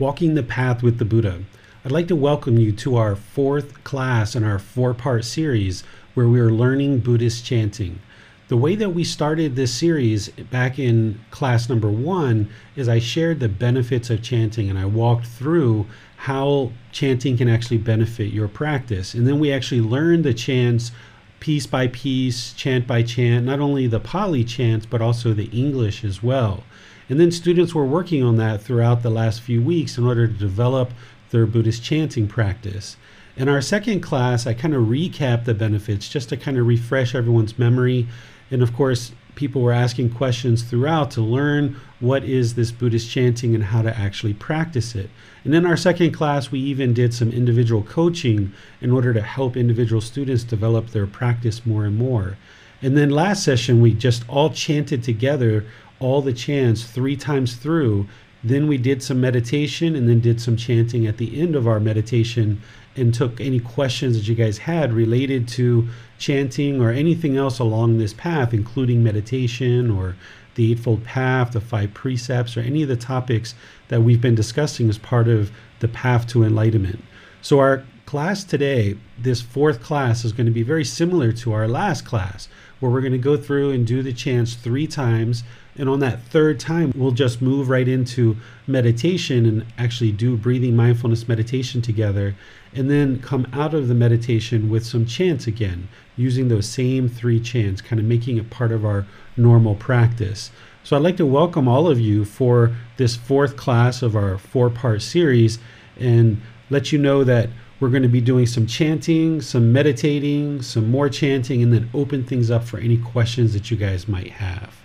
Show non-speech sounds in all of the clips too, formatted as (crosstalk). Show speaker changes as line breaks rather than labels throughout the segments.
Walking the Path with the Buddha. I'd like to welcome you to our fourth class in our four part series where we are learning Buddhist chanting. The way that we started this series back in class number one is I shared the benefits of chanting and I walked through how chanting can actually benefit your practice. And then we actually learned the chants piece by piece, chant by chant, not only the Pali chants, but also the English as well. And then students were working on that throughout the last few weeks in order to develop their Buddhist chanting practice. In our second class, I kind of recap the benefits just to kind of refresh everyone's memory. And of course, people were asking questions throughout to learn what is this Buddhist chanting and how to actually practice it. And in our second class, we even did some individual coaching in order to help individual students develop their practice more and more. And then last session, we just all chanted together all the chants three times through. Then we did some meditation and then did some chanting at the end of our meditation and took any questions that you guys had related to chanting or anything else along this path, including meditation or the Eightfold Path, the five precepts, or any of the topics that we've been discussing as part of the path to enlightenment. So, our class today, this fourth class, is going to be very similar to our last class, where we're going to go through and do the chants three times and on that third time, we'll just move right into meditation and actually do breathing mindfulness meditation together. And then come out of the meditation with some chants again, using those same three chants, kind of making it part of our normal practice. So I'd like to welcome all of you for this fourth class of our four part series and let you know that we're going to be doing some chanting, some meditating, some more chanting, and then open things up for any questions that you guys might have.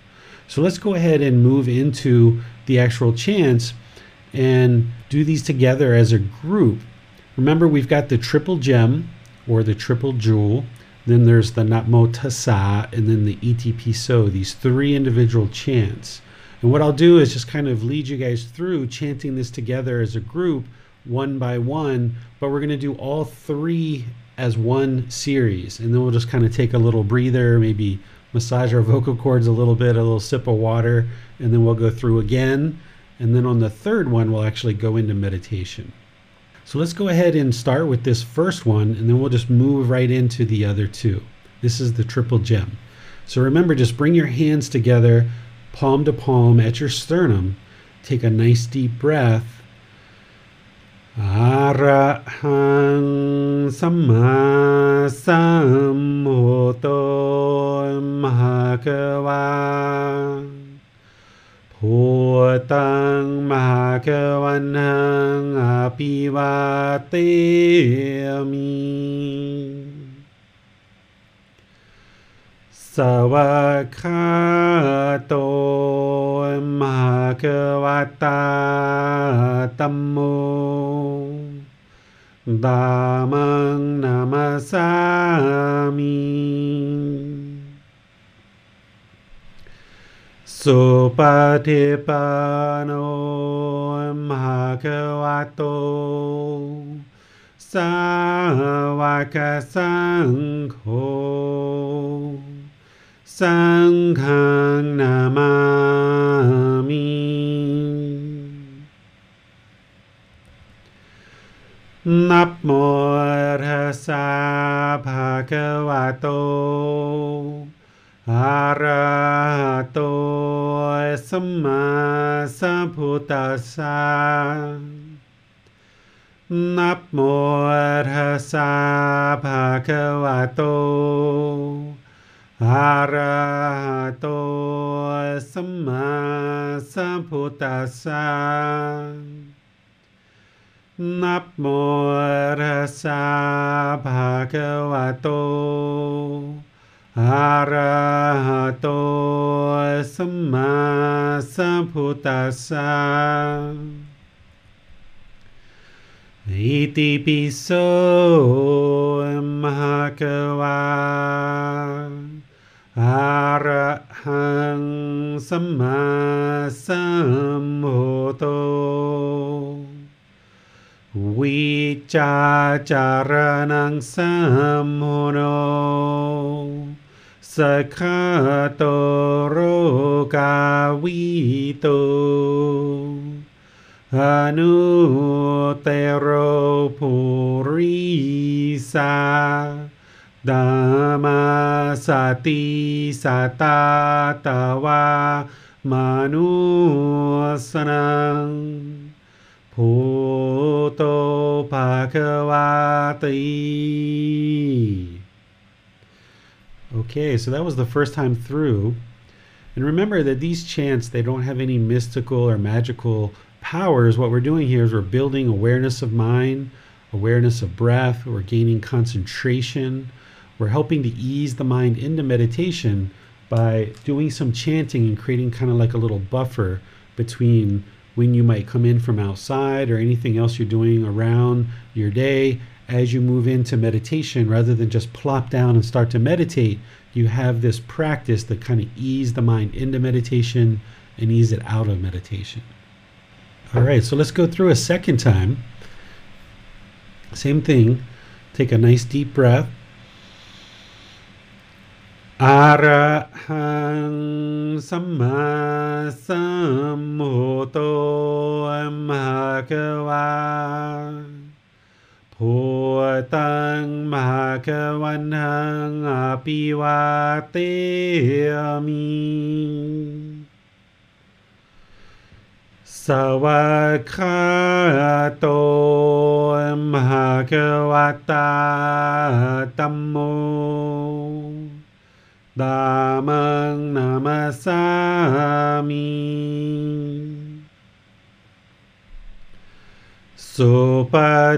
So let's go ahead and move into the actual chants and do these together as a group. Remember, we've got the triple gem or the triple jewel. Then there's the Namo Tassa and then the Itipiso, these three individual chants. And what I'll do is just kind of lead you guys through chanting this together as a group, one by one, but we're going to do all three as one series. And then we'll just kind of take a little breather, maybe massage our vocal cords a little bit, a little sip of water, and then we'll go through again. And then on the third one, we'll actually go into meditation. So let's go ahead and start with this first one, and then we'll just move right into the other two. This is the triple gem. So remember, just bring your hands together, palm to palm at your sternum. Take a nice deep breath. Arahang Sama เตมิสวากาโตมหาเกวตาตัมโมดามังนามาสามิสุปฏิปันโนมหาเกวโต สาวกสังโฆสังฆังนามามินับโมทัสสะภะคะวะโตอะระหะโตสัมมาสัมพุทธัสสะ นับโมทัสสะภะคะวะโตอะระหะโตสัมมาสัมพุทธัสสะนับโมทัสสะภะคะวะโตอะระหะโตสัมมาสัมพุทธัสสะ อิติปิโสมหะกวาอะระหังสัมมาสัมพุทโธวิจาจารนังสัมโมโนสคาโตโรกาวิโต อนุเตโรภูริสาดามาสติสตาตาวามนุสนังภูโตภาควาติ Okay, so that was the first time through. And remember that these chants, they don't have any mystical or magical powers. What we're doing here is we're building awareness of mind, awareness of breath, we're gaining concentration. We're helping to ease the mind into meditation by doing some chanting and creating kind of like a little buffer between when you might come in from outside or anything else you're doing around your day as you move into meditation rather than just plop down and start to meditate you have this practice that kind of ease the mind into meditation and ease it out of meditation all right, so let's go through a second time. Same thing. Take a nice deep breath. Arahan Samma Sammoto Amhakawa Putang Mahakawan Hang Apiwate Amin สวัะคาโตมหากวตาตัมโมดามังนามาสามีสุป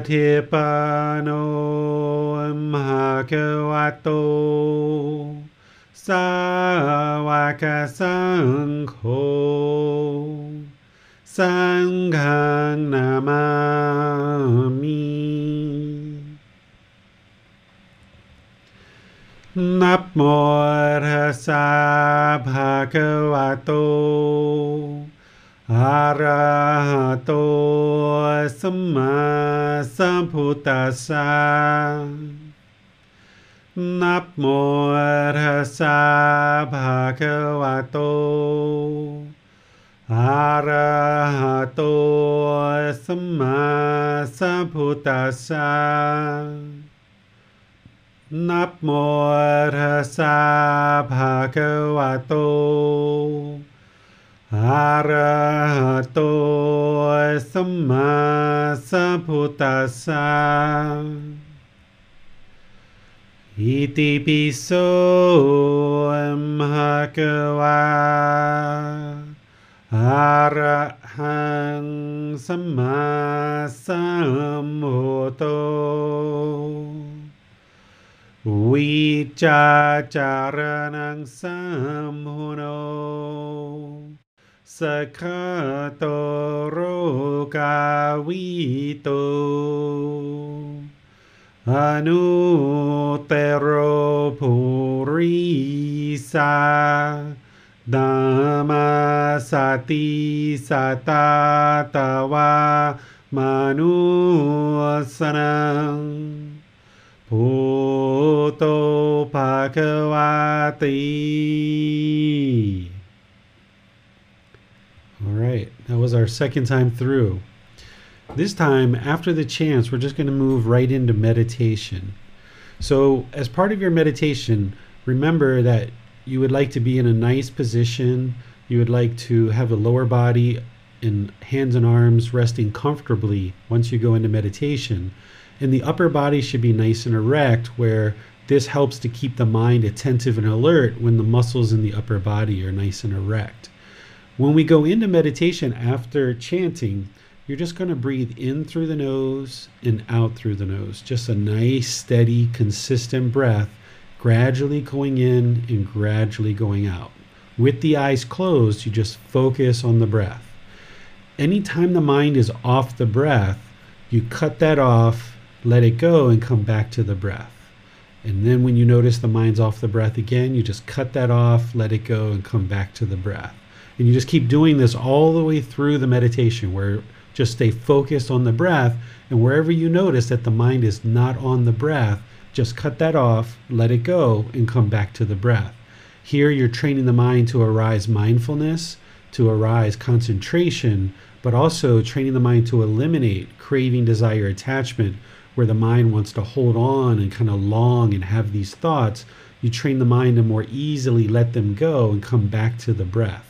ฏิปันโนมหากวัตโต สาวกสังโฆ सङ्घं Namami नमोऽर्हसा भगवतो अरहतो सम्मसम्भुतसा नमोऽर्हसा भगवतो อะระหะโตสัมมาสัมพุทธัสสะนับโมทัสสะภะคะวะโตอะระหะโตสัมมาสัมพุทธัสสะนับโมทัสสะภะคะวะโตอะระหะโตสัมมาสัมพุทธัสสะอิติปิโสมหะกวา อระหังสัมมาสัมพุทโธวิจาจารนังสัมโมโนสคาโตโรกาวิโตอนุเตโรภูริสา दामा सता तवा मानुसन भूतो Bhagwati. All right that was our second time through. This time after the chants we're just going to move right into meditation. So as part of your meditation remember that you would like to be in a nice position. You would like to have the lower body and hands and arms resting comfortably once you go into meditation. And the upper body should be nice and erect, where this helps to keep the mind attentive and alert when the muscles in the upper body are nice and erect. When we go into meditation after chanting, you're just going to breathe in through the nose and out through the nose. Just a nice, steady, consistent breath, gradually going in and gradually going out. With the eyes closed, you just focus on the breath. Anytime the mind is off the breath, you cut that off, let it go, and come back to the breath. And then when you notice the mind's off the breath again, you just cut that off, let it go, and come back to the breath. And you just keep doing this all the way through the meditation where just stay focused on the breath. And wherever you notice that the mind is not on the breath, just cut that off, let it go, and come back to the breath. Here, you're training the mind to arise mindfulness, to arise concentration, but also training the mind to eliminate craving, desire, attachment, where the mind wants to hold on and kind of long and have these thoughts. You train the mind to more easily let them go and come back to the breath.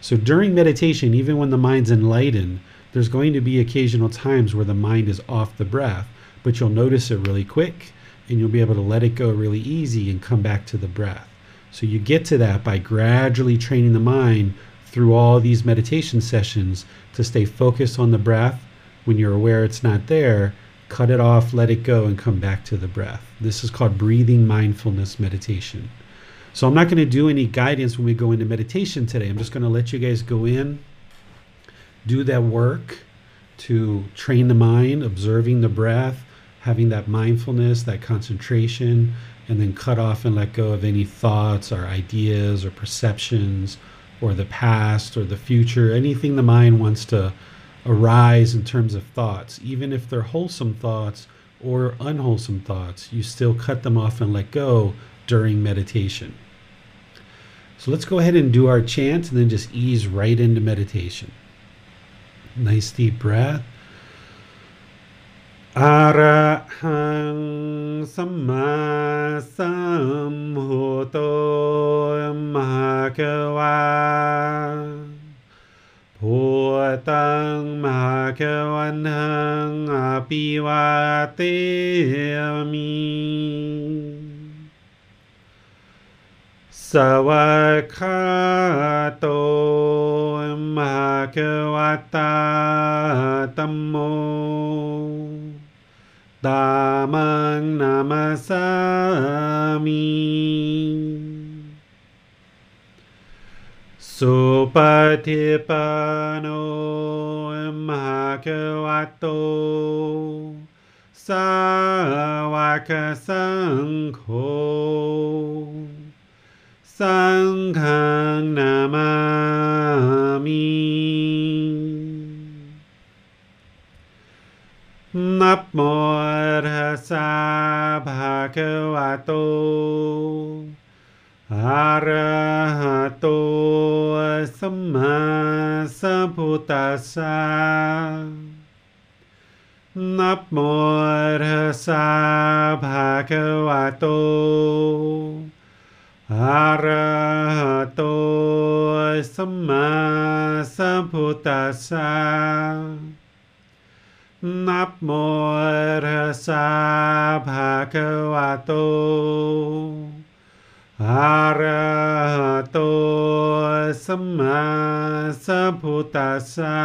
So during meditation, even when the mind's enlightened, there's going to be occasional times where the mind is off the breath, but you'll notice it really quick and you'll be able to let it go really easy and come back to the breath. So you get to that by gradually training the mind through all these meditation sessions to stay focused on the breath. When you're aware it's not there, cut it off, let it go, and come back to the breath. This is called breathing mindfulness meditation. So I'm not going to do any guidance when we go into meditation today. I'm just going to let you guys go in do that work to train the mind, observing the breath, having that mindfulness, that concentration, and then cut off and let go of any thoughts or ideas or perceptions or the past or the future, anything the mind wants to arise in terms of thoughts, even if they're wholesome thoughts or unwholesome thoughts, you still cut them off and let go during meditation. So let's go ahead and do our chant and then just ease right into meditation. Nice deep breath. อะระหังสัมมาสัมพุทโธมหาเกวาพุตังมหาเกวันหังอภิวาเตมิสวากขาโตมหาเกวัตตาตัมโม तामां नमसामि सुपतिपनो महकवातो सावाकसङ्घो सङ्घं Namami นโนมหาเกวัตโตสาวกสังโฆสังฆังนามามินับโมทัสสะภะคะวะโตอะระหะโตสัมมาสัมพุทธัสสะนับโมทัสสะภะคะวะโตอะระหะโตสัมมาสัมพุทธัสสะ นับโมตัสสะภะคะวะโตอะระหะโตสัมมาสัมพุทธัสสะ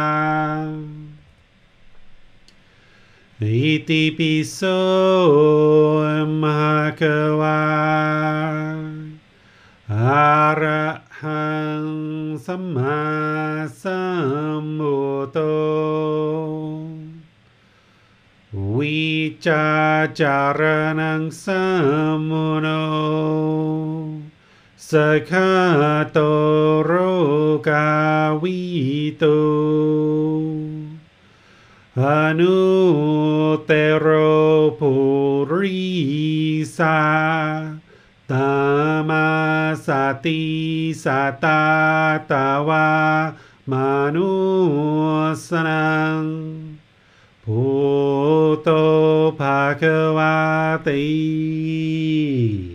อิติปิโสมหะคะวะอะระหังสัมมาสัมพุทโธ Wicacaranang samuno Sekatoro kawito Anu tero purisa Tamasati satatawa manusanang Manusanang โนสขะโตโรกาวิโ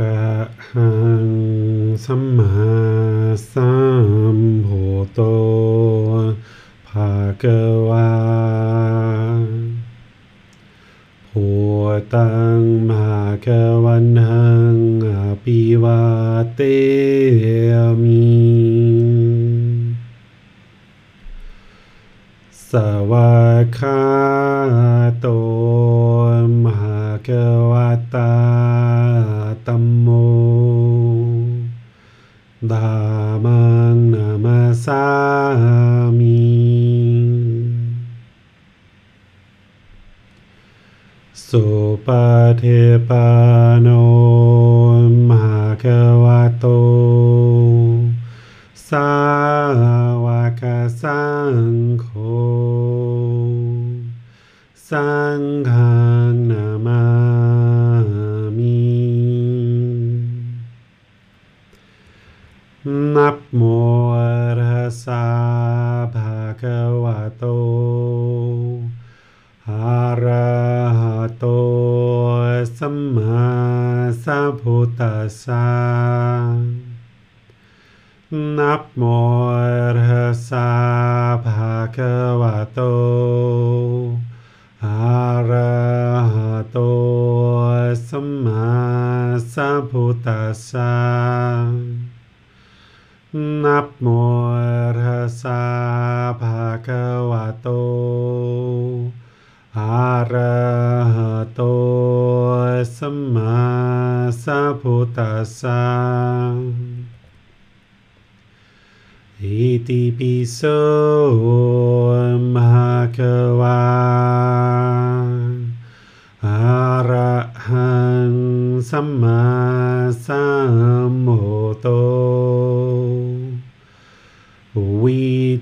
ระหังสัมมาสัมพุทโธภะคะวาพุตังภะคะวันหังอภิวาเตมิสวากขาโตมหากว ปเทปโนมหากวโต สาวกสังโฆ สังฆังนามามินับโมรัสสะภะคะว สัมมาสัมพุทธัสสะนับโมระสาภาควะโตอะระหะโตสัมมาสัมพุทธัสสะนับโมระสาภาควะโต arahato sama sabutasa iti piso mahakawa Arahang sama Samoto.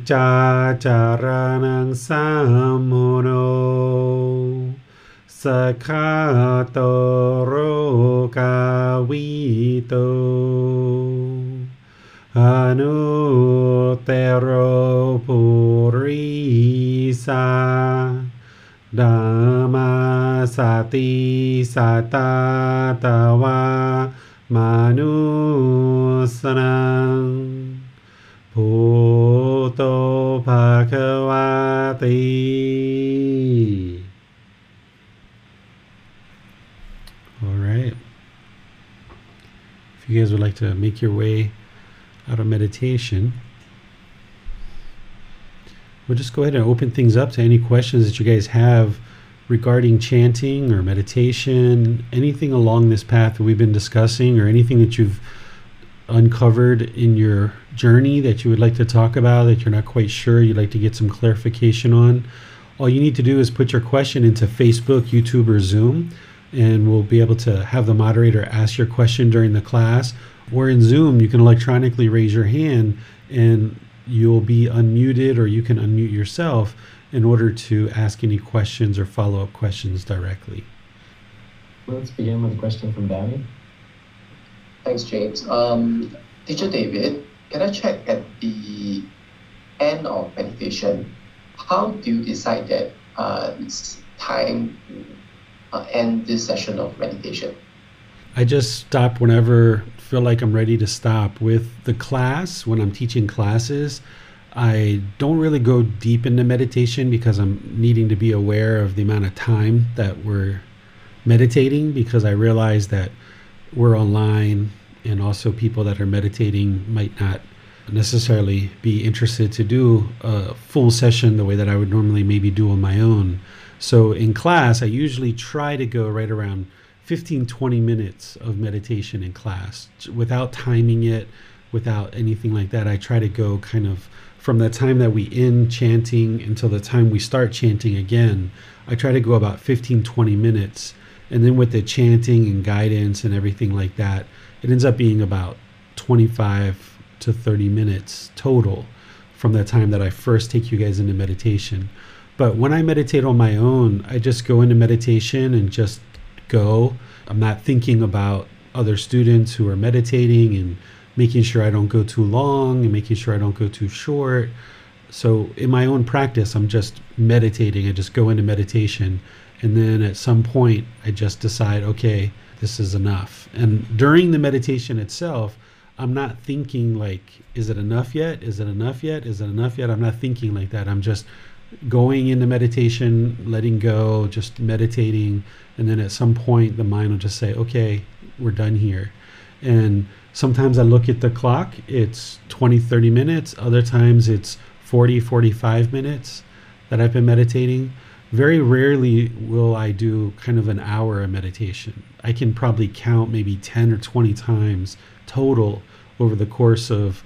Cacaranang samono Sakatoro kawito Anutero purisa Dhamma sati satatawa manusanang Bhagwati all right. If you guys would like to make your way out of meditation we'll just go ahead and open things up to any questions that you guys have regarding chanting or meditation anything along this path that we've been discussing or anything that you've uncovered in your journey that you would like to talk about that you're not quite sure, you'd like to get some clarification on. All you need to do is put your question into Facebook, YouTube, or Zoom, and we'll be able to have the moderator ask your question during the class. Or in Zoom, you can electronically raise your hand and you'll be unmuted, or you can unmute yourself in order to ask any questions or follow up questions directly.
Let's begin with a question from Danny.
Thanks, James. Um, Teacher David, can I check at the end of meditation, how do you decide that uh, it's time to uh, end this session of meditation?
I just stop whenever I feel like I'm ready to stop. With the class, when I'm teaching classes, I don't really go deep into meditation because I'm needing to be aware of the amount of time that we're meditating because I realize that we're online and also people that are meditating might not necessarily be interested to do a full session the way that I would normally maybe do on my own. So in class, I usually try to go right around 15 20 minutes of meditation in class without timing it, without anything like that. I try to go kind of from the time that we end chanting until the time we start chanting again. I try to go about 15 20 minutes. And then with the chanting and guidance and everything like that, it ends up being about 25 to 30 minutes total from the time that I first take you guys into meditation. But when I meditate on my own, I just go into meditation and just go. I'm not thinking about other students who are meditating and making sure I don't go too long and making sure I don't go too short. So in my own practice, I'm just meditating. I just go into meditation. And then at some point, I just decide, okay, this is enough. And during the meditation itself, I'm not thinking like, is it enough yet? Is it enough yet? Is it enough yet? I'm not thinking like that. I'm just going into meditation, letting go, just meditating. And then at some point, the mind will just say, okay, we're done here. And sometimes I look at the clock, it's 20, 30 minutes. Other times it's 40, 45 minutes that I've been meditating. Very rarely will I do kind of an hour of meditation. I can probably count maybe 10 or 20 times total over the course of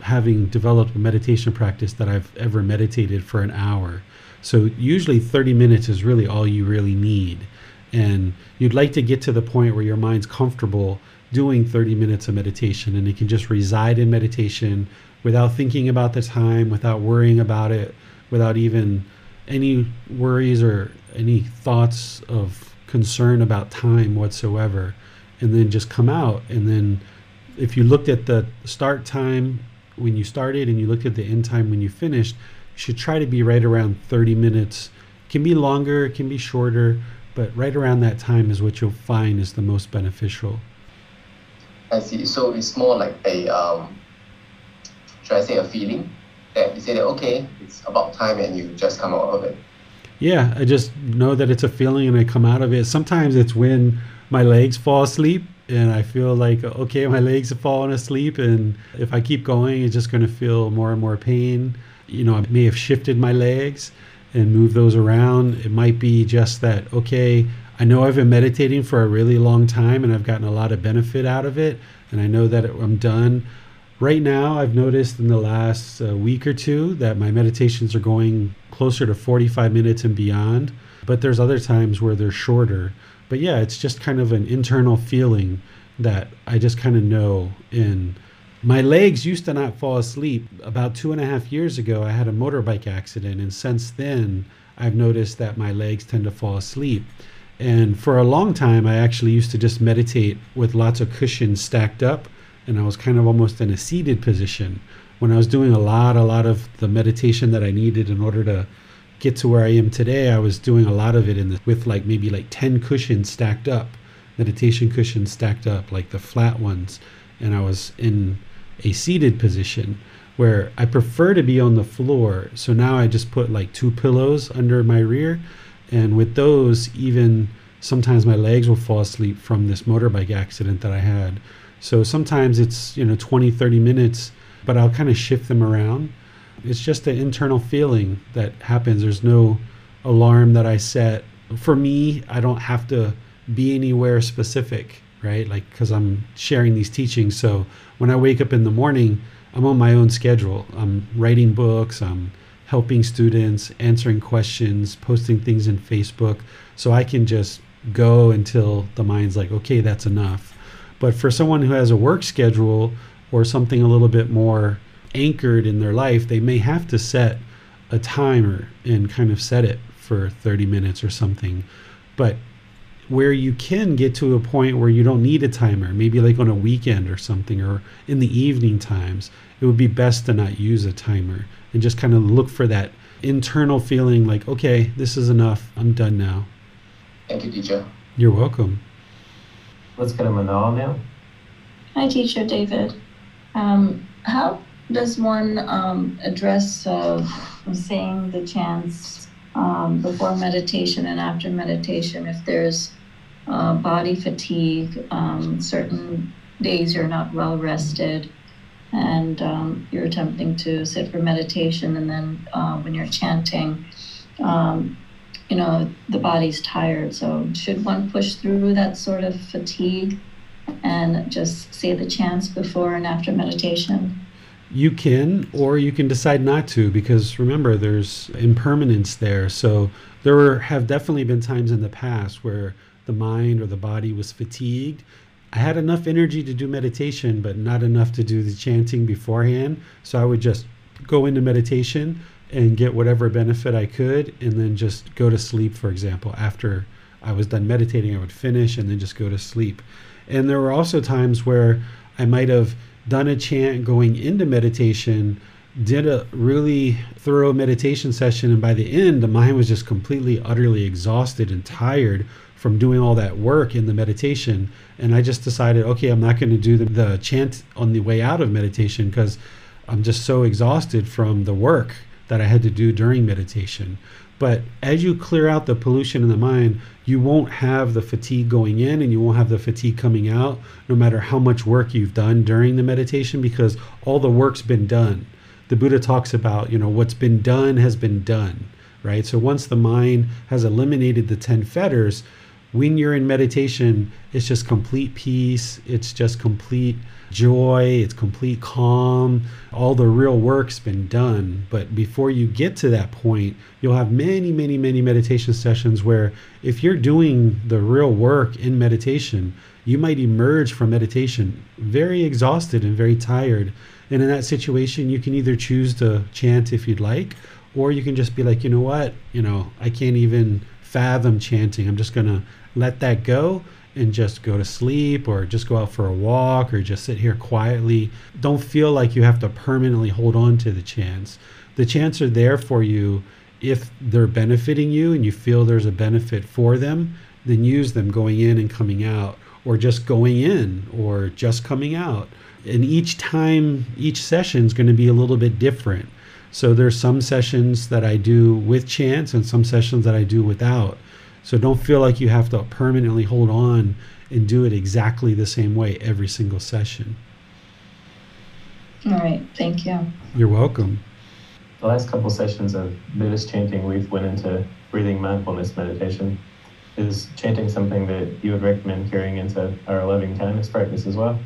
having developed a meditation practice that I've ever meditated for an hour. So usually 30 minutes is really all you really need. And you'd like to get to the point where your mind's comfortable doing 30 minutes of meditation and it can just reside in meditation without thinking about the time, without worrying about it, without even any worries or any thoughts of concern about time whatsoever. And then just come out and then if you looked at the start time when you started and you looked at the end time when you finished, you should try to be right around 30 minutes. Can be longer, can be shorter, but right around that time is what you'll find is the most beneficial.
I see. So it's more like a, um, should I say, a feeling that you say that, okay, it's about time and you just come out of it.
Yeah, I just know that it's a feeling and I come out of it. Sometimes it's when my legs fall asleep and I feel like okay, my legs have fallen asleep, and if I keep going, it's just going to feel more and more pain. You know, I may have shifted my legs and moved those around. It might be just that okay, I know I've been meditating for a really long time, and I've gotten a lot of benefit out of it, and I know that I'm done. Right now, I've noticed in the last uh, week or two that my meditations are going closer to 45 minutes and beyond, but there's other times where they're shorter but yeah, it's just kind of an internal feeling that I just kind of know. And my legs used to not fall asleep. About two and a half years ago, I had a motorbike accident, and since then, I've noticed that my legs tend to fall asleep. And for a long time, I actually used to just meditate with lots of cushions stacked up, and I was kind of almost in a seated position. When I was doing a lot, a lot of the meditation that I needed in order to get to where I am today, I was doing a lot of it in the, with like maybe like 10 cushions stacked up, meditation cushions stacked up, like the flat ones. And I was in a seated position where I prefer to be on the floor. So now I just put like two pillows under my rear. And with those, even sometimes my legs will fall asleep from this motorbike accident that I had. So sometimes it's, you know, 20, 30 minutes, but I'll kind of shift them around it's just an internal feeling that happens. There's no alarm that I set. For me, I don't have to be anywhere specific, right? Like, because I'm sharing these teachings. So when I wake up in the morning, I'm on my own schedule. I'm writing books, I'm helping students, answering questions, posting things in Facebook. So I can just go until the mind's like, okay, that's enough. But for someone who has a work schedule or something a little bit more anchored in their life, they may have to set a timer and kind of set it for 30 minutes or something. But where you can get to a point where you don't need a timer, maybe like on a weekend or something, or in the evening times, it would be best to not use a timer and just kind of look for that internal feeling like, okay, this is enough. I'm done now.
Thank you, teacher.
You're welcome.
Let's get a Manal now.
Hi, teacher David. Um, how does one um, address uh, saying the chants um, before meditation and after meditation if there's uh, body fatigue, um, certain days you're not well rested, and um, you're attempting to sit for meditation, and then uh, when you're chanting, um, you know, the body's tired. So, should one push through that sort of fatigue and just say the chants before and after meditation?
you can or you can decide not to because remember there's impermanence there so there were, have definitely been times in the past where the mind or the body was fatigued i had enough energy to do meditation but not enough to do the chanting beforehand so i would just go into meditation and get whatever benefit i could and then just go to sleep for example. After i was done meditating i would finish and then just go to sleep. And there were also times where i might have done a chant going into meditation, did a really thorough meditation session, and by the end, the mind was just completely, utterly exhausted and tired from doing all that work in the meditation. And I just decided, okay, I'm not going to do the, the chant on the way out of meditation because I'm just so exhausted from the work that I had to do during meditation. But as you clear out the pollution in the mind, you won't have the fatigue going in and you won't have the fatigue coming out, no matter how much work you've done during the meditation, because all the work's been done. The Buddha talks about, you know, what's been done has been done, right? So once the mind has eliminated the 10 fetters, when you're in meditation, it's just complete peace, it's just complete joy, it's complete calm. All the real work's been done. But before you get to that point, you'll have many, many, many meditation sessions where if you're doing the real work in meditation, you might emerge from meditation very exhausted and very tired. And in that situation, you can either choose to chant if you'd like, or you can just be like, you know what, you know, I can't even fathom chanting. I'm just going to let that go and just go to sleep or just go out for a walk or just sit here quietly. Don't feel like you have to permanently hold on to the chance. The chants are there for you if they're benefiting you and you feel there's a benefit for them, then use them going in and coming out or just going in or just coming out. And each time, each session is going to be a little bit different. So there's some sessions that I do with chants and some sessions that I do without. So don't feel like you have to permanently hold on and do it exactly the same way every single session.
All right, thank you.
You're welcome.
The last couple sessions of Buddhist chanting, we've went into breathing mindfulness meditation. Is chanting something that you would recommend carrying into our loving kindness practice as well?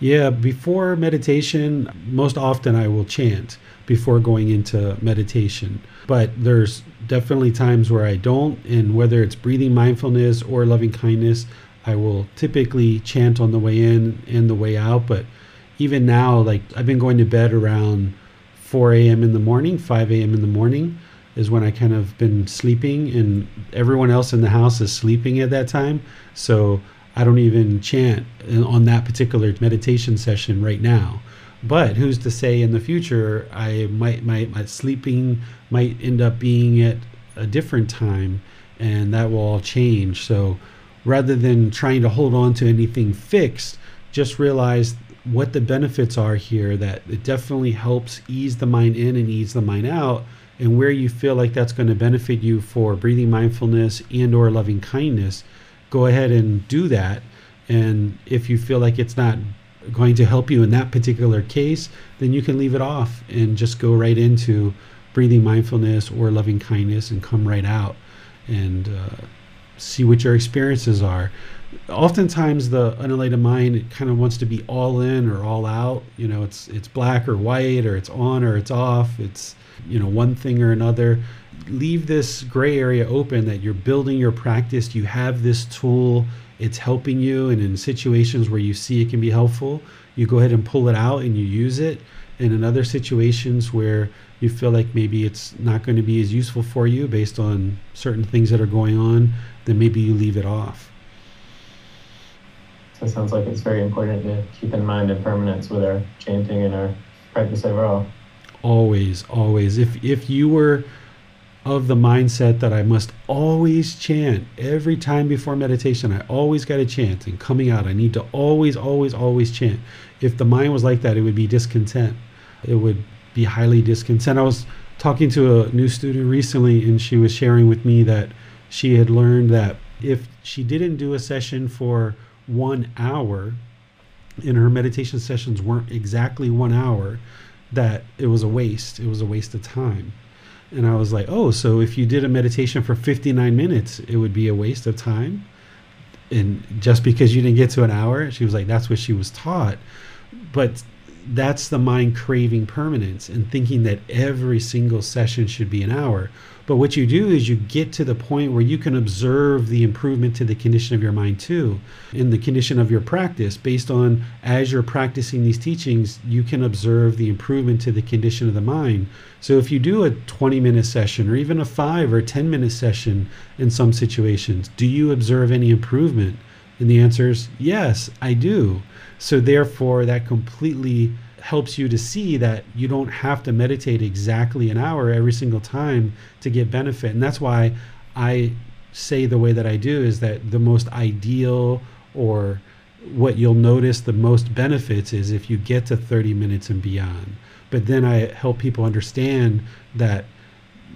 Yeah, before meditation, most often I will chant before going into meditation. But there's definitely times where I don't, and whether it's breathing mindfulness or loving kindness, I will typically chant on the way in and the way out. But even now, like I've been going to bed around 4 a.m. in the morning, 5 a.m. in the morning is when I kind of been sleeping, and everyone else in the house is sleeping at that time. So I don't even chant uh, on that particular meditation session right now. But who's to say in the future I might my, my sleeping might end up being at a different time and that will all change. So rather than trying to hold on to anything fixed, just realize what the benefits are here that it definitely helps ease the mind in and ease the mind out and where you feel like that's going to benefit you for breathing mindfulness and or loving kindness go ahead and do that and if you feel like it's not going to help you in that particular case, then you can leave it off and just go right into breathing mindfulness or loving kindness and come right out and uh, see what your experiences are. Oftentimes, the unenlightened mind kind of wants to be all in or all out. You know, it's it's black or white, or it's on or it's off. It's you know one thing or another. Leave this gray area open that you're building your practice. You have this tool it's helping you and in situations where you see it can be helpful you go ahead and pull it out and you use it. And in other situations where you feel like maybe it's not going to be as useful for you based on certain things that are going on then maybe you leave it off.
So it sounds like it's very important to keep in mind impermanence with our chanting and our practice overall.
Always always. If if you were of the mindset that I must always chant every time before meditation. I always got to chant and coming out. I need to always, always, always chant. If the mind was like that, it would be discontent. It would be highly discontent. I was talking to a new student recently, and she was sharing with me that she had learned that if she didn't do a session for one hour, and her meditation sessions weren't exactly one hour, that it was a waste. It was a waste of time. And I was like, oh, so if you did a meditation for 59 minutes, it would be a waste of time. And just because you didn't get to an hour, she was like, that's what she was taught. But that's the mind craving permanence and thinking that every single session should be an hour. But what you do is you get to the point where you can observe the improvement to the condition of your mind too, in the condition of your practice. Based on as you're practicing these teachings, you can observe the improvement to the condition of the mind. So if you do a 20 minute session or even a five or 10 minute session in some situations, do you observe any improvement? And the answer is yes, I do. So therefore, that completely helps you to see that you don't have to meditate exactly an hour every single time to get benefit. And that's why I say the way that I do is that the most ideal or what you'll notice the most benefits is if you get to 30 minutes and beyond. But then I help people understand that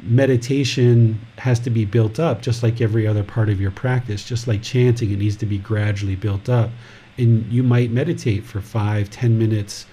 meditation has to be built up just like every other part of your practice just like chanting it needs to be gradually built up and you might meditate for five ten minutes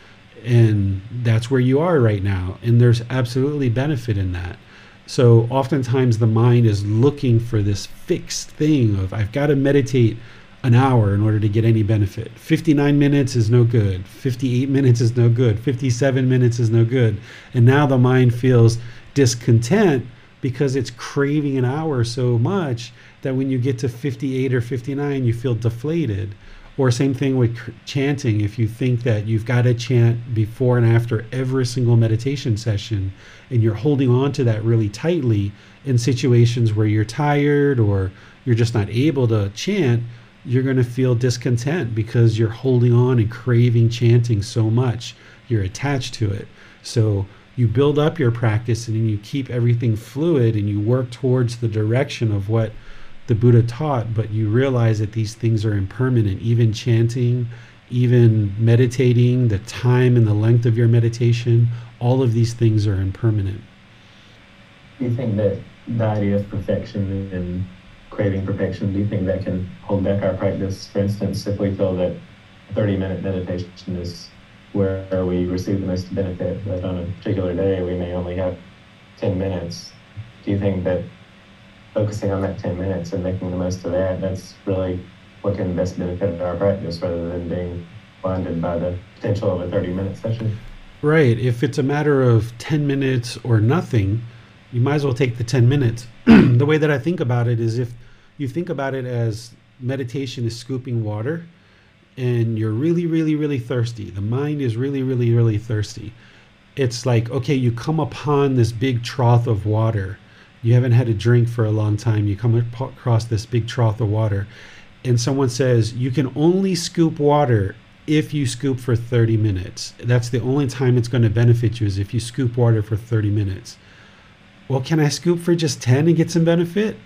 and that's where you are right now. And there's absolutely benefit in that. So oftentimes the mind is looking for this fixed thing of i've got to meditate an hour in order to get any benefit. 59 minutes is no good. 58 minutes is no good. 57 minutes is no good. And now the mind feels discontent because it's craving an hour so much that when you get to 58 or 59 you feel deflated or same thing with chanting. If you think that you've got to chant before and after every single meditation session and you're holding on to that really tightly in situations where you're tired or you're just not able to chant you're going to feel discontent because you're holding on and craving chanting so much. You're attached to it. So you build up your practice and you keep everything fluid and you work towards the direction of what the Buddha taught, but you realize that these things are impermanent. Even chanting, even meditating, the time and the length of your meditation, all of these things are impermanent.
Do you think that the idea of perfection and craving perfection, do you think that can hold back our practice? For instance, if we feel that 30 minute meditation is where we receive the most benefit, but on a particular day we may only have 10 minutes. Do you think that focusing on that 10 minutes and making the most of that, that's really what can best benefit our practice rather than being blinded by the potential of a 30 minute session?
Right. If it's a matter of 10 minutes or nothing, you might as well take the 10 minutes. (clears throat) the way that I think about it is if you think about it as meditation is scooping water and you're really, really, really thirsty. The mind is really, really, really thirsty. It's like, okay, you come upon this big trough of water. You haven't had a drink for a long time. You come across this big trough of water, and someone says, you can only scoop water if you scoop for 30 minutes. That's the only time it's going to benefit you is if you scoop water for 30 minutes. Well, can I scoop for just 10 and get some benefit?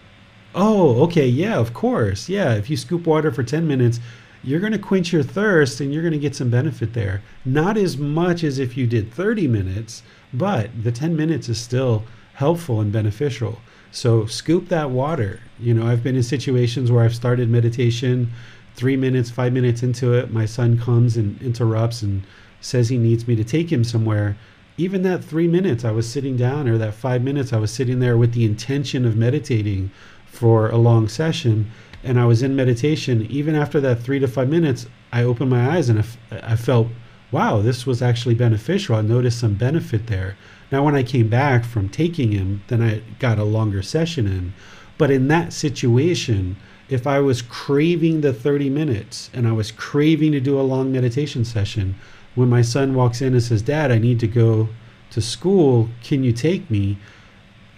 Oh, okay, yeah, of course. Yeah, if you scoop water for 10 minutes, you're going to quench your thirst and you're going to get some benefit there. Not as much as if you did 30 minutes, but the 10 minutes is still helpful and beneficial. So scoop that water. You know, I've been in situations where I've started meditation, three minutes, five minutes into it, my son comes and interrupts and says he needs me to take him somewhere. Even that three minutes I was sitting down, or that five minutes I was sitting there with the intention of meditating for a long session and I was in meditation, even after that three to five minutes, I opened my eyes and I, felt, wow, this was actually beneficial. I noticed some benefit there. Now, when I came back from taking him, then I got a longer session in. But in that situation, if I was craving the 30 minutes and I was craving to do a long meditation session, when my son walks in and says, Dad, I need to go to school, can you take me?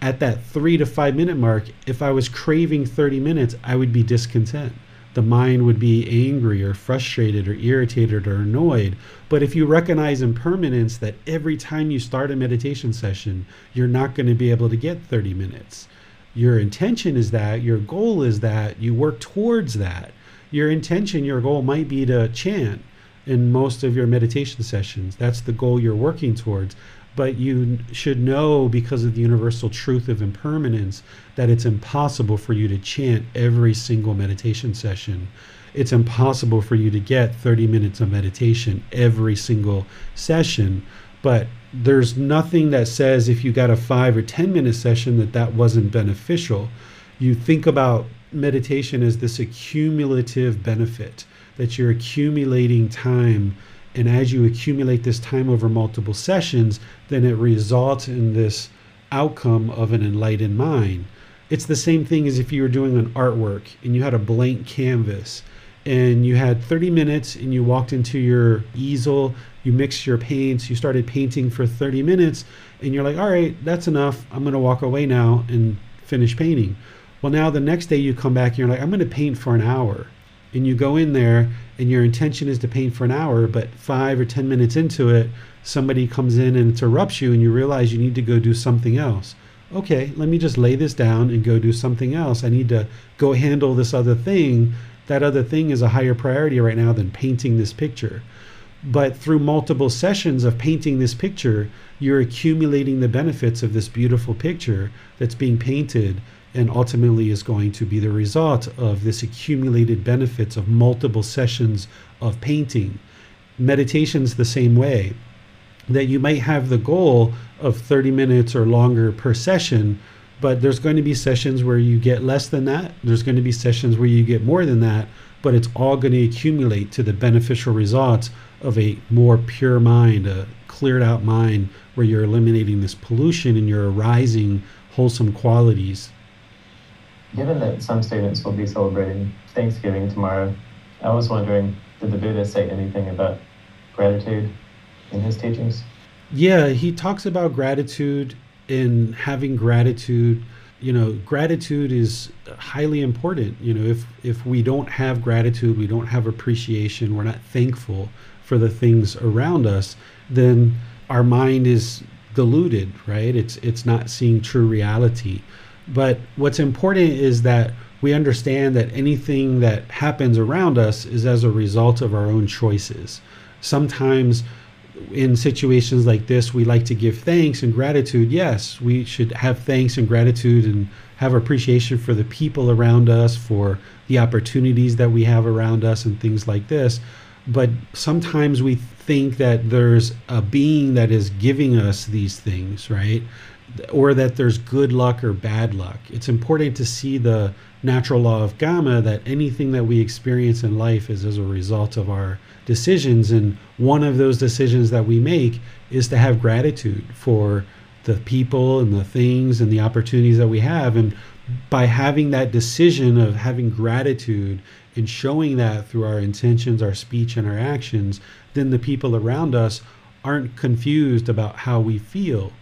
at that three to five minute mark, if I was craving 30 minutes, I would be discontent. The mind would be angry or frustrated or irritated or annoyed. But if you recognize impermanence that every time you start a meditation session, you're not going to be able to get 30 minutes. Your intention is that, your goal is that, you work towards that. Your intention, your goal might be to chant in most of your meditation sessions. That's the goal you're working towards but you should know because of the universal truth of impermanence that it's impossible for you to chant every single meditation session. It's impossible for you to get 30 minutes of meditation every single session, but there's nothing that says if you got a 5 or 10 minute session that that wasn't beneficial. You think about meditation as this accumulative benefit that you're accumulating time and as you accumulate this time over multiple sessions, then it results in this outcome of an enlightened mind. It's the same thing as if you were doing an artwork and you had a blank canvas and you had 30 minutes and you walked into your easel, you mixed your paints, you started painting for 30 minutes, and you're like, all right, that's enough. I'm going to walk away now and finish painting. Well, now the next day you come back and you're like, I'm going to paint for an hour and you go in there and your intention is to paint for an hour, but five or 10 minutes into it, somebody comes in and interrupts you and you realize you need to go do something else. okay, let me just lay this down and go do something else. I need to go handle this other thing. That other thing is a higher priority right now than painting this picture. But through multiple sessions of painting this picture, you're accumulating the benefits of this beautiful picture that's being painted and ultimately is going to be the result of this accumulated benefits of multiple sessions of painting. Meditation's the same way that you might have the goal of 30 minutes or longer per session, but there's going to be sessions where you get less than that. There's going to be sessions where you get more than that, but it's all going to accumulate to the beneficial results of a more pure mind, a cleared out mind where you're eliminating this pollution and you're arising wholesome qualities.
Given that some students will be celebrating Thanksgiving tomorrow, I was wondering did the Buddha say anything about gratitude in his teachings?
Yeah, he talks about gratitude and having gratitude. You know, gratitude is highly important. You know, if if we don't have gratitude, we don't have appreciation, we're not thankful for the things around us, then our mind is deluded, right? It's it's not seeing true reality. But what's important is that we understand that anything that happens around us is as a result of our own choices. Sometimes in situations like this, we like to give thanks and gratitude. Yes, we should have thanks and gratitude and have appreciation for the people around us, for the opportunities that we have around us, and things like this. But sometimes we think that there's a being that is giving us these things, right? Or that there's good luck or bad luck. It's important to see the natural law of Karma that anything that we experience in life is as a result of our decisions. And one of those decisions that we make is to have gratitude for the people and the things and the opportunities that we have. And by having that decision of having gratitude and showing that through our intentions, our speech, and our actions, then the people around us aren't confused about how we feel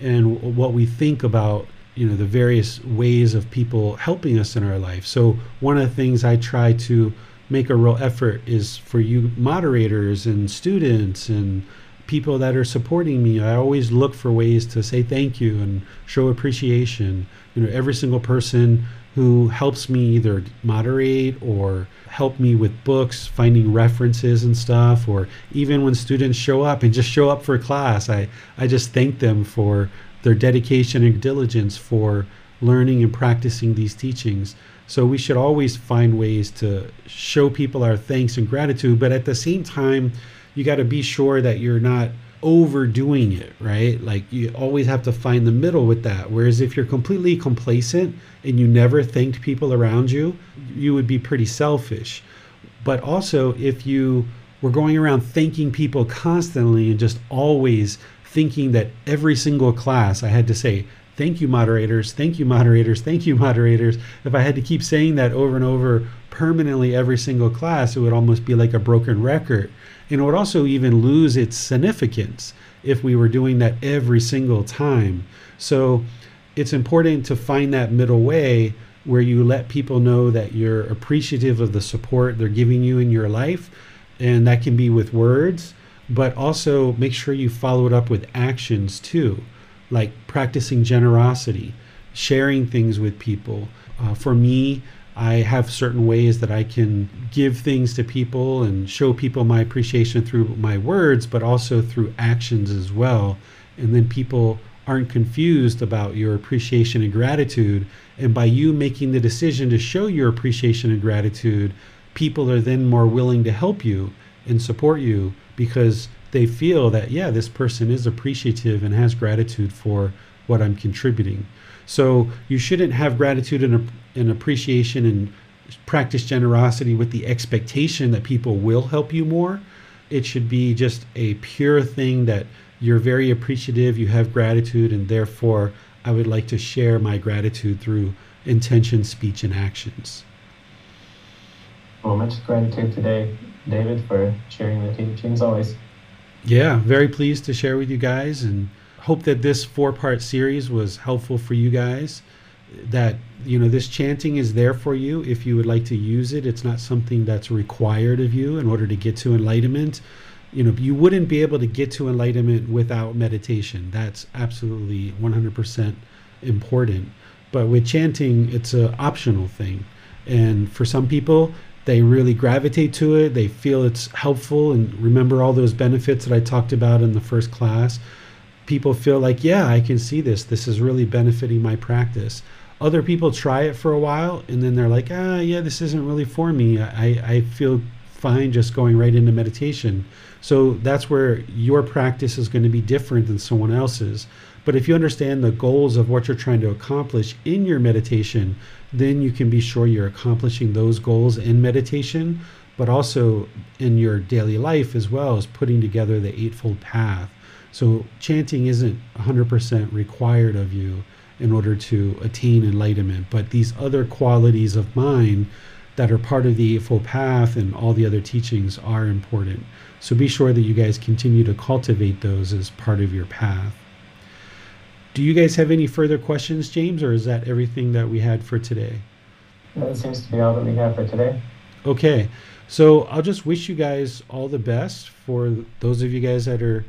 and what we think about you know the various ways of people helping us in our life. So one of the things i try to make a real effort is for you moderators and students and people that are supporting me. I always look for ways to say thank you and show appreciation. You know every single person who helps me either moderate or help me with books finding references and stuff or even when students show up and just show up for class i i just thank them for their dedication and diligence for learning and practicing these teachings. So we should always find ways to show people our thanks and gratitude, but at the same time, you got to be sure that you're not overdoing it, right? Like you always have to find the middle with that. Whereas if you're completely complacent and you never thanked people around you, you would be pretty selfish. But also, if you were going around thanking people constantly and just always thinking that every single class I had to say, thank you, moderators, thank you, moderators, thank you, moderators. If I had to keep saying that over and over permanently every single class, it would almost be like a broken record. And it would also even lose its significance if we were doing that every single time. So it's important to find that middle way where you let people know that you're appreciative of the support they're giving you in your life. And that can be with words but also make sure you follow it up with actions too, like practicing generosity, sharing things with people. Uh, for me, I have certain ways that I can give things to people and show people my appreciation through my words, but also through actions as well. And then people aren't confused about your appreciation and gratitude. And by you making the decision to show your appreciation and gratitude, people are then more willing to help you and support you because they feel that, yeah, this person is appreciative and has gratitude for what I'm contributing. So you shouldn't have gratitude and, and appreciation and practice generosity with the expectation that people will help you more. It should be just a pure thing that you're very appreciative, you have gratitude, and therefore I would like to share my gratitude through intention, speech, and actions.
Well, much gratitude today. David, for sharing the teachings always.
Yeah, very pleased to share with you guys and hope that this four part series was helpful for you guys. That, you know, this chanting is there for you if you would like to use it. It's not something that's required of you in order to get to enlightenment. You know, you wouldn't be able to get to enlightenment without meditation. That's absolutely 100% important. But with chanting, it's an optional thing. And for some people, they really gravitate to it. They feel it's helpful and remember all those benefits that I talked about in the first class. People feel like, yeah, I can see this. This is really benefiting my practice. Other people try it for a while and then they're like, ah, yeah, this isn't really for me. I, I feel fine just going right into meditation. So that's where your practice is going to be different than someone else's. But if you understand the goals of what you're trying to accomplish in your meditation, then you can be sure you're accomplishing those goals in meditation, but also in your daily life as well as putting together the Eightfold Path. So chanting isn't 100% required of you in order to attain enlightenment, but these other qualities of mind that are part of the Eightfold Path and all the other teachings are important. So be sure that you guys continue to cultivate those as part of your path. Do you guys have any further questions, James, or is that everything that we had for today?
That seems to be all that we have for today.
Okay, so I'll just wish you guys all the best for those of you guys that are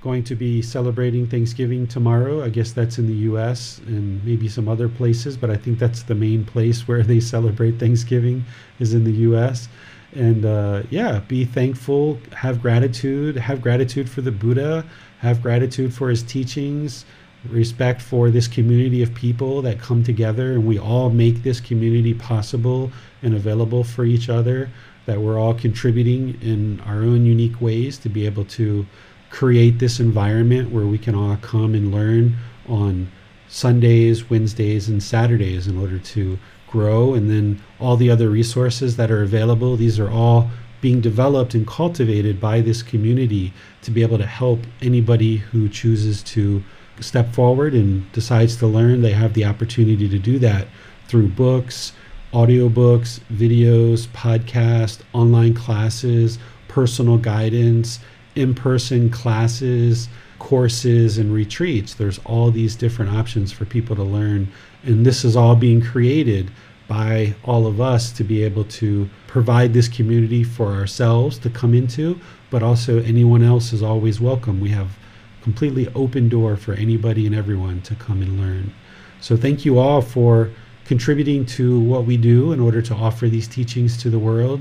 going to be celebrating Thanksgiving tomorrow. I guess that's in the US and maybe some other places, but I think that's the main place (laughs) where they celebrate Thanksgiving is in the US. And uh, yeah, be thankful, have gratitude, have gratitude for the Buddha, have gratitude for his teachings respect for this community of people that come together and we all make this community possible and available for each other that we're all contributing in our own unique ways to be able to create this environment where we can all come and learn on Sundays, Wednesdays, and Saturdays in order to grow. And then all the other resources that are available, these are all being developed and cultivated by this community to be able to help anybody who chooses to step forward and decides to learn, they have the opportunity to do that through books, audiobooks, videos, podcasts, online classes, personal guidance, in person classes, courses, and retreats. There's all these different options for people to learn. And this is all being created by all of us to be able to provide this community for ourselves to come into, but also anyone else is always welcome. We have completely open door for anybody and everyone to come and learn. So thank you all for contributing to what we do in order to offer these teachings to the world.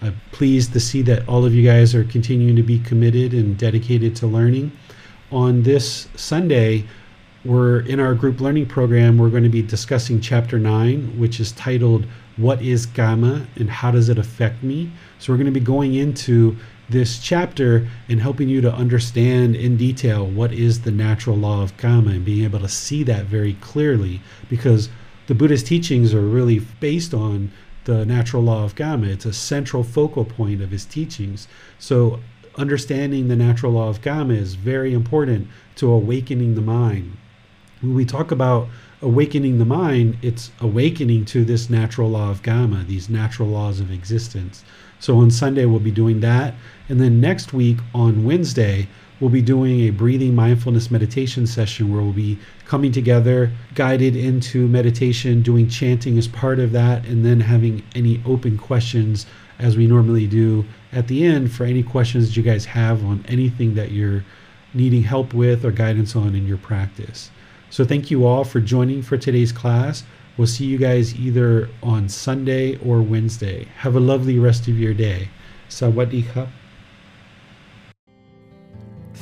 I'm pleased to see that all of you guys are continuing to be committed and dedicated to learning. On this Sunday, we're in our group learning program, we're going to be discussing chapter 9, which is titled What is Kamma and How Does It Affect Me? So we're going to be going into this chapter and helping you to understand in detail what is the natural law of kamma and being able to see that very clearly because the Buddhist teachings are really based on the natural law of kamma. It's a central focal point of his teachings. So understanding the natural law of kamma is very important to awakening the mind. When we talk about awakening the mind, it's awakening to this natural law of kamma, these natural laws of existence. So on Sunday, we'll be doing that. And then next week on Wednesday, we'll be doing a breathing mindfulness meditation session where we'll be coming together, guided into meditation, doing chanting as part of that, and then having any open questions as we normally do at the end for any questions you guys have on anything that you're needing help with or guidance on in your practice. So, thank you all for joining for today's class. We'll see you guys either on Sunday or Wednesday. Have a lovely rest of your day. Sawadee